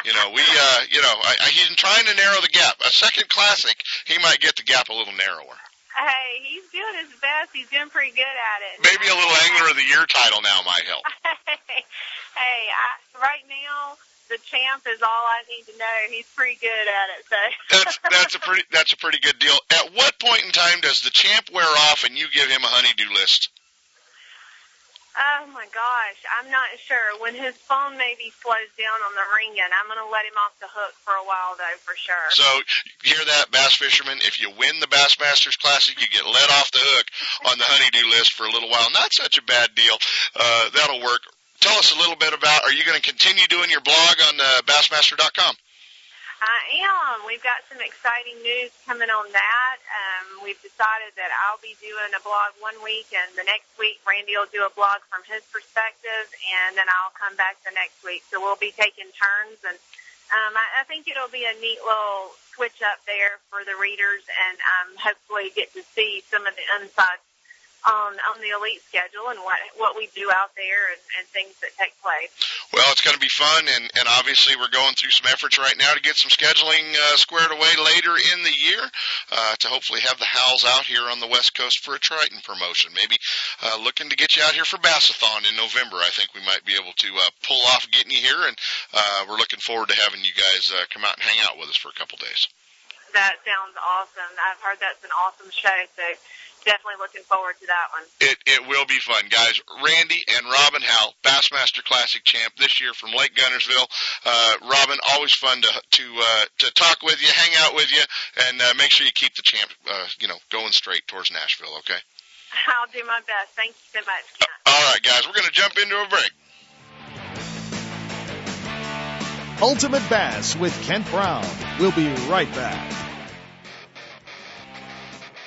you know, we, uh, you know, I, I, he's trying to narrow the gap. A second classic, he might get the gap a little narrower. Hey, he's doing his best. He's doing pretty good at it. Maybe a little Angler of the Year title now might help. hey, I, right now the champ is all I need to know. He's pretty good at it. So that's that's a pretty that's a pretty good deal. At what point in time does the champ wear off and you give him a honeydew list? Oh my gosh, I'm not sure. When his phone maybe slows down on the ringing, I'm going to let him off the hook for a while though, for sure. So, hear that, bass fishermen? If you win the Bassmasters Classic, you get let off the hook on the honeydew list for a little while. Not such a bad deal. Uh, that'll work. Tell us a little bit about. Are you going to continue doing your blog on uh, Bassmaster.com? I am. We've got some exciting news coming on that. Um, we've decided that I'll be doing a blog one week, and the next week Randy will do a blog from his perspective, and then I'll come back the next week. So we'll be taking turns, and um, I, I think it'll be a neat little switch up there for the readers, and um, hopefully get to see some of the inside on on the elite schedule and what what we do out there and, and things that take place. Well, it's going to be fun, and and obviously we're going through some efforts right now to get some scheduling uh, squared away later in the year uh, to hopefully have the Howells out here on the West Coast for a Triton promotion. Maybe uh, looking to get you out here for Bassathon in November. I think we might be able to uh, pull off getting you here, and uh, we're looking forward to having you guys uh, come out and hang out with us for a couple days. That sounds awesome. I've heard that's an awesome show. So definitely looking forward to that one. It it will be fun, guys. Randy and Robin Howell, Bassmaster Classic champ this year from Lake Guntersville. Uh, Robin, always fun to to uh, to talk with you, hang out with you, and uh, make sure you keep the champ, uh, you know, going straight towards Nashville. Okay. I'll do my best. Thank you so much, Uh, all right, guys, we're going to jump into a break. Ultimate Bass with Kent Brown. We'll be right back.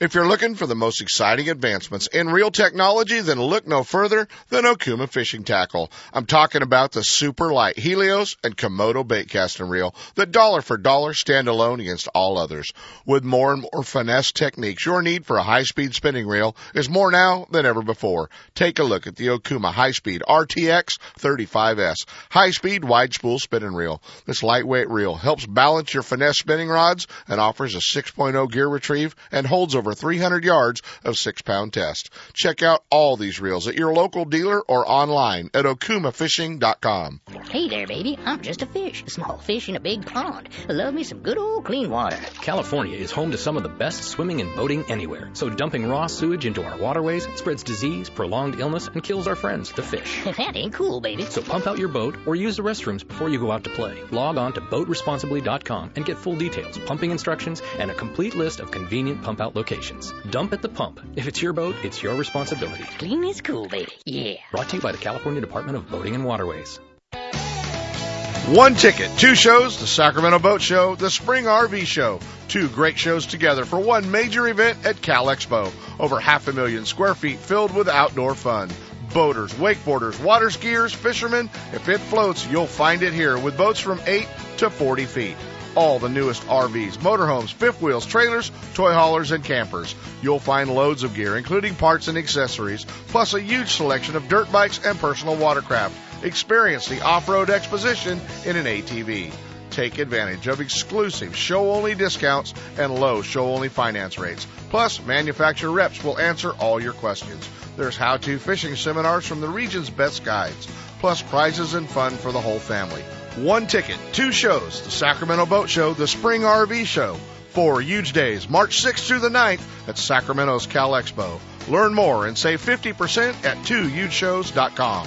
If you're looking for the most exciting advancements in reel technology, then look no further than Okuma Fishing Tackle. I'm talking about the super light Helios and Komodo bait casting reel that dollar for dollar stand alone against all others. With more and more finesse techniques, your need for a high speed spinning reel is more now than ever before. Take a look at the Okuma High Speed RTX 35S high speed wide spool spinning reel. This lightweight reel helps balance your finesse spinning rods and offers a 6.0 gear retrieve and holds over over 300 yards of six pound test. Check out all these reels at your local dealer or online at okumafishing.com. Hey there, baby. I'm just a fish, a small fish in a big pond. Love me some good old clean water. California is home to some of the best swimming and boating anywhere. So dumping raw sewage into our waterways spreads disease, prolonged illness, and kills our friends, the fish. that ain't cool, baby. So pump out your boat or use the restrooms before you go out to play. Log on to boatresponsibly.com and get full details, pumping instructions, and a complete list of convenient pump out locations. Dump at the pump. If it's your boat, it's your responsibility. Clean is cool, baby. Yeah. Brought to you by the California Department of Boating and Waterways. One ticket, two shows, the Sacramento Boat Show, the Spring RV Show. Two great shows together for one major event at Cal Expo. Over half a million square feet filled with outdoor fun. Boaters, wakeboarders, water skiers, fishermen, if it floats, you'll find it here with boats from 8 to 40 feet. All the newest RVs, motorhomes, fifth wheels, trailers, toy haulers, and campers. You'll find loads of gear, including parts and accessories, plus a huge selection of dirt bikes and personal watercraft. Experience the off-road exposition in an ATV. take advantage of exclusive show only discounts and low show only finance rates. Plus, manufacturer reps will answer all your questions. There's how to fishing seminars from the region's best guides, plus prizes and fun for the whole family. One ticket, two shows the Sacramento Boat Show, the Spring RV Show. Four huge days, March 6th through the 9th at Sacramento's Cal Expo. Learn more and save 50% at twohugeshows.com.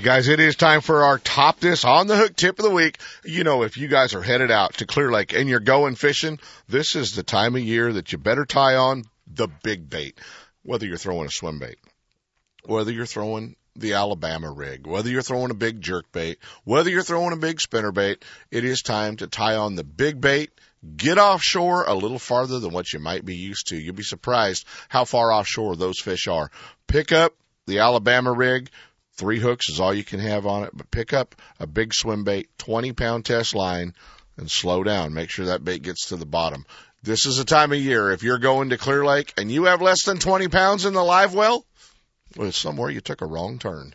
Guys, it is time for our top this on the hook tip of the week. You know, if you guys are headed out to Clear Lake and you're going fishing, this is the time of year that you better tie on the big bait. Whether you're throwing a swim bait, whether you're throwing the Alabama rig, whether you're throwing a big jerk bait, whether you're throwing a big spinner bait, it is time to tie on the big bait. Get offshore a little farther than what you might be used to. You'll be surprised how far offshore those fish are. Pick up the Alabama rig, Three hooks is all you can have on it, but pick up a big swim bait, 20 pound test line, and slow down. Make sure that bait gets to the bottom. This is a time of year. If you're going to Clear Lake and you have less than 20 pounds in the live well, well, somewhere you took a wrong turn.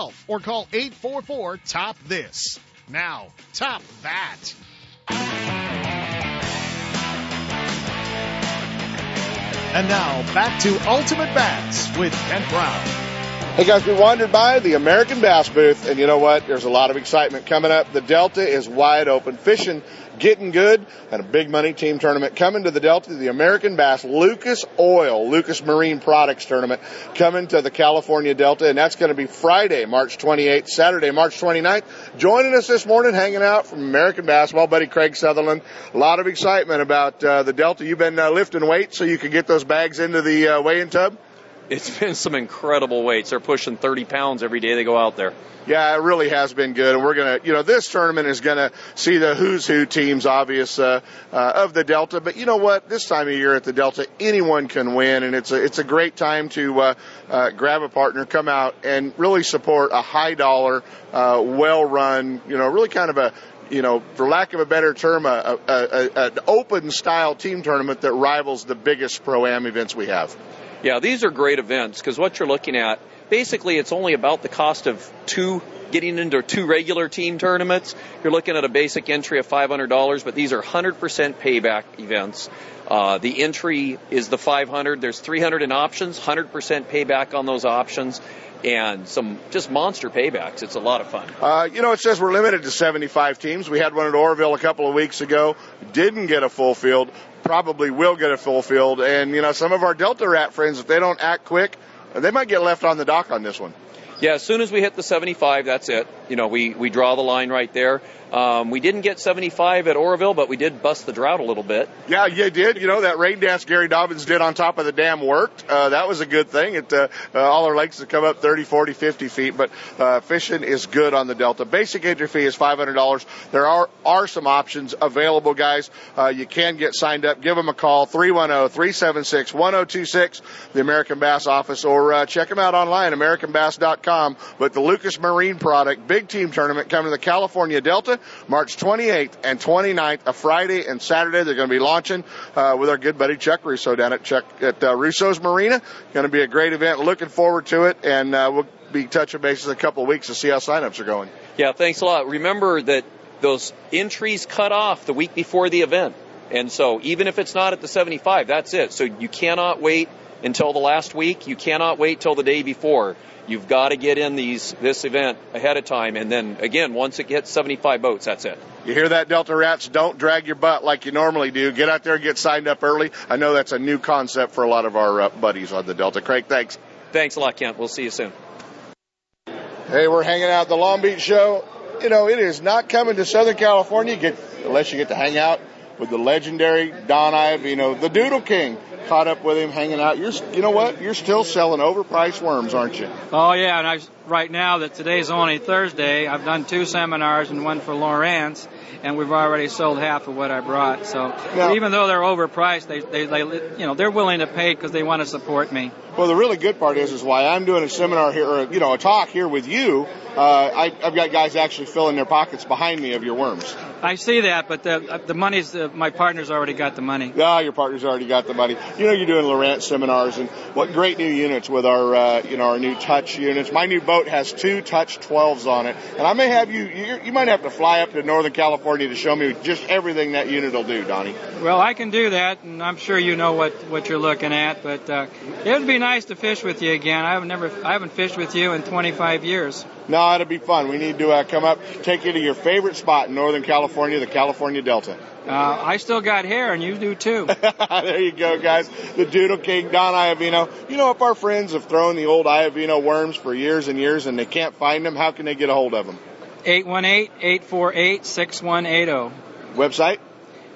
or call 844 Top This. Now, top that. And now back to Ultimate Bass with Kent Brown. Hey guys, we wandered by the American Bass booth, and you know what? There's a lot of excitement coming up. The Delta is wide open. Fishing getting good and a big money team tournament coming to the Delta, the American Bass Lucas Oil, Lucas Marine Products tournament coming to the California Delta. And that's going to be Friday, March 28th, Saturday, March 29th. Joining us this morning, hanging out from American Basketball, buddy Craig Sutherland. A lot of excitement about uh, the Delta. You've been uh, lifting weights so you can get those bags into the uh, weigh-in tub? It's been some incredible weights. They're pushing 30 pounds every day they go out there. Yeah, it really has been good, and we're gonna, you know, this tournament is gonna see the who's who teams, obvious uh, uh, of the Delta. But you know what? This time of year at the Delta, anyone can win, and it's a it's a great time to uh, uh, grab a partner, come out, and really support a high dollar, uh, well run, you know, really kind of a you know, for lack of a better term, a, a, a, an open style team tournament that rivals the biggest pro am events we have. Yeah, these are great events because what you're looking at basically it's only about the cost of two getting into two regular team tournaments. You're looking at a basic entry of $500, but these are 100% payback events. Uh, the entry is the 500. There's 300 in options, 100% payback on those options, and some just monster paybacks. It's a lot of fun. Uh, you know, it says we're limited to 75 teams. We had one at Oroville a couple of weeks ago. Didn't get a full field. Probably will get it fulfilled. And you know, some of our Delta Rat friends, if they don't act quick, they might get left on the dock on this one. Yeah, as soon as we hit the 75, that's it. You know, we, we draw the line right there. Um, we didn't get 75 at Oroville, but we did bust the drought a little bit. Yeah, you did. You know, that rain dance Gary Dobyns did on top of the dam worked. Uh, that was a good thing. It, uh, uh, all our lakes have come up 30, 40, 50 feet, but, uh, fishing is good on the Delta. Basic entry fee is $500. There are, are some options available, guys. Uh, you can get signed up. Give them a call, 310-376-1026, the American Bass office, or, uh, check them out online, AmericanBass.com. But the Lucas Marine product, big team tournament coming to the California Delta. March 28th and 29th, a Friday and Saturday. They're going to be launching uh, with our good buddy Chuck Russo down at Chuck at uh, Russo's Marina. Going to be a great event. Looking forward to it, and uh, we'll be touching bases in a couple of weeks to see how signups are going. Yeah, thanks a lot. Remember that those entries cut off the week before the event. And so even if it's not at the 75, that's it. So you cannot wait until the last week. You cannot wait till the day before. You've got to get in these this event ahead of time, and then again, once it gets 75 boats, that's it. You hear that, Delta Rats? Don't drag your butt like you normally do. Get out there and get signed up early. I know that's a new concept for a lot of our uh, buddies on the Delta. Craig, thanks. Thanks a lot, Kent. We'll see you soon. Hey, we're hanging out at the Long Beach show. You know, it is not coming to Southern California get, unless you get to hang out with the legendary Don Iovino, the Doodle King. Caught up with him, hanging out. You're, you know what? You're still selling overpriced worms, aren't you? Oh yeah, and I right now that today's only Thursday, I've done two seminars and one for Lowrance, and we've already sold half of what I brought. So Now- even though they're overpriced, they, they, they you know they're willing to pay because they want to support me. Well, the really good part is, is why I'm doing a seminar here, or you know, a talk here with you. Uh, I, I've got guys actually filling their pockets behind me of your worms. I see that, but the the money's uh, my partner's already got the money. Ah, your partner's already got the money. You know, you're doing Lowrance seminars, and what great new units with our, uh, you know, our new touch units. My new boat has two touch 12s on it, and I may have you, you, you might have to fly up to Northern California to show me just everything that unit will do, Donnie. Well, I can do that, and I'm sure you know what what you're looking at. But uh, it would be nice to fish with you again. I've never I haven't fished with you in 25 years. No, it'll be fun. We need to uh, come up, take you to your favorite spot in Northern California, the California Delta. Uh, I still got hair, and you do too. there you go, guys. The Doodle King, Don Iovino. You know, if our friends have thrown the old Iovino worms for years and years and they can't find them, how can they get a hold of them? 818-848-6180. Website?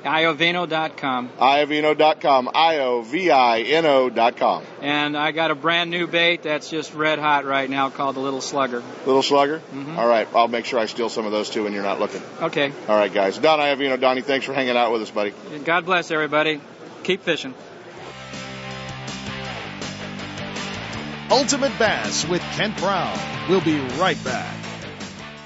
Iovino.com. Iovino.com. I-O-V-I-N-O dot com. And I got a brand new bait that's just red hot right now called the Little Slugger. Little Slugger? Mm-hmm. All right. I'll make sure I steal some of those too when you're not looking. Okay. All right, guys. Don Iovino, Donnie, thanks for hanging out with us, buddy. God bless everybody. Keep fishing. Ultimate Bass with Kent Brown. We'll be right back.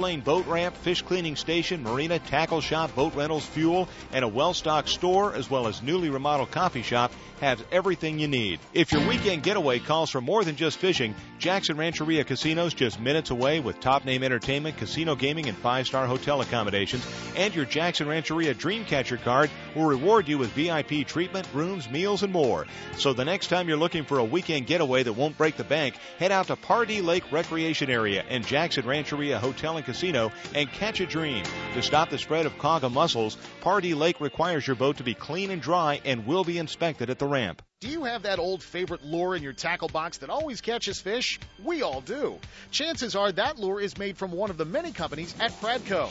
lane boat ramp, fish cleaning station, marina, tackle shop, boat rentals, fuel, and a well stocked store, as well as newly remodeled coffee shop, has everything you need. If your weekend getaway calls for more than just fishing, Jackson Rancheria Casinos just minutes away with top name entertainment, casino gaming, and five star hotel accommodations. And your Jackson Rancheria Dreamcatcher card will reward you with VIP treatment, rooms, meals, and more. So the next time you're looking for a weekend getaway that won't break the bank, head out to Pardee Lake Recreation Area and Jackson Rancheria Hotel and Casino and catch a dream. To stop the spread of quagga mussels, Pardee Lake requires your boat to be clean and dry and will be inspected at the ramp. Do you have that old favorite lure in your tackle box that always catches fish? We all do. Chances are that lure is made from one of the many companies at Pradco.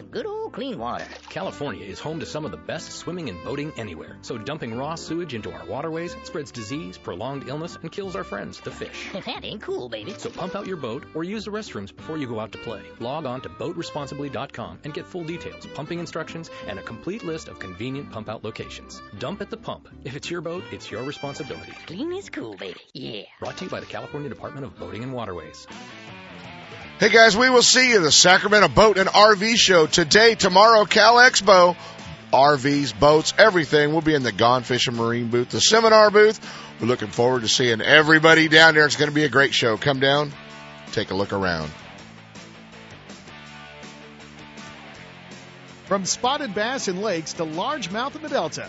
some good old clean water. California is home to some of the best swimming and boating anywhere. So dumping raw sewage into our waterways spreads disease, prolonged illness, and kills our friends, the fish. That ain't cool, baby. So pump out your boat or use the restrooms before you go out to play. Log on to boatresponsibly.com and get full details, pumping instructions, and a complete list of convenient pump out locations. Dump at the pump. If it's your boat, it's your responsibility. Clean is cool, baby. Yeah. Brought to you by the California Department of Boating and Waterways. Hey guys, we will see you at the Sacramento Boat and RV Show today, tomorrow, Cal Expo. RVs, boats, everything. We'll be in the Gone Fishing Marine booth, the seminar booth. We're looking forward to seeing everybody down there. It's going to be a great show. Come down, take a look around. From spotted bass in lakes to largemouth in the Delta,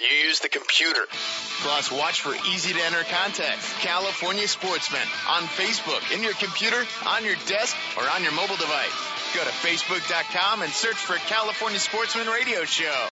You use the computer. Plus, watch for easy to enter contests. California Sportsman on Facebook, in your computer, on your desk, or on your mobile device. Go to Facebook.com and search for California Sportsman Radio Show.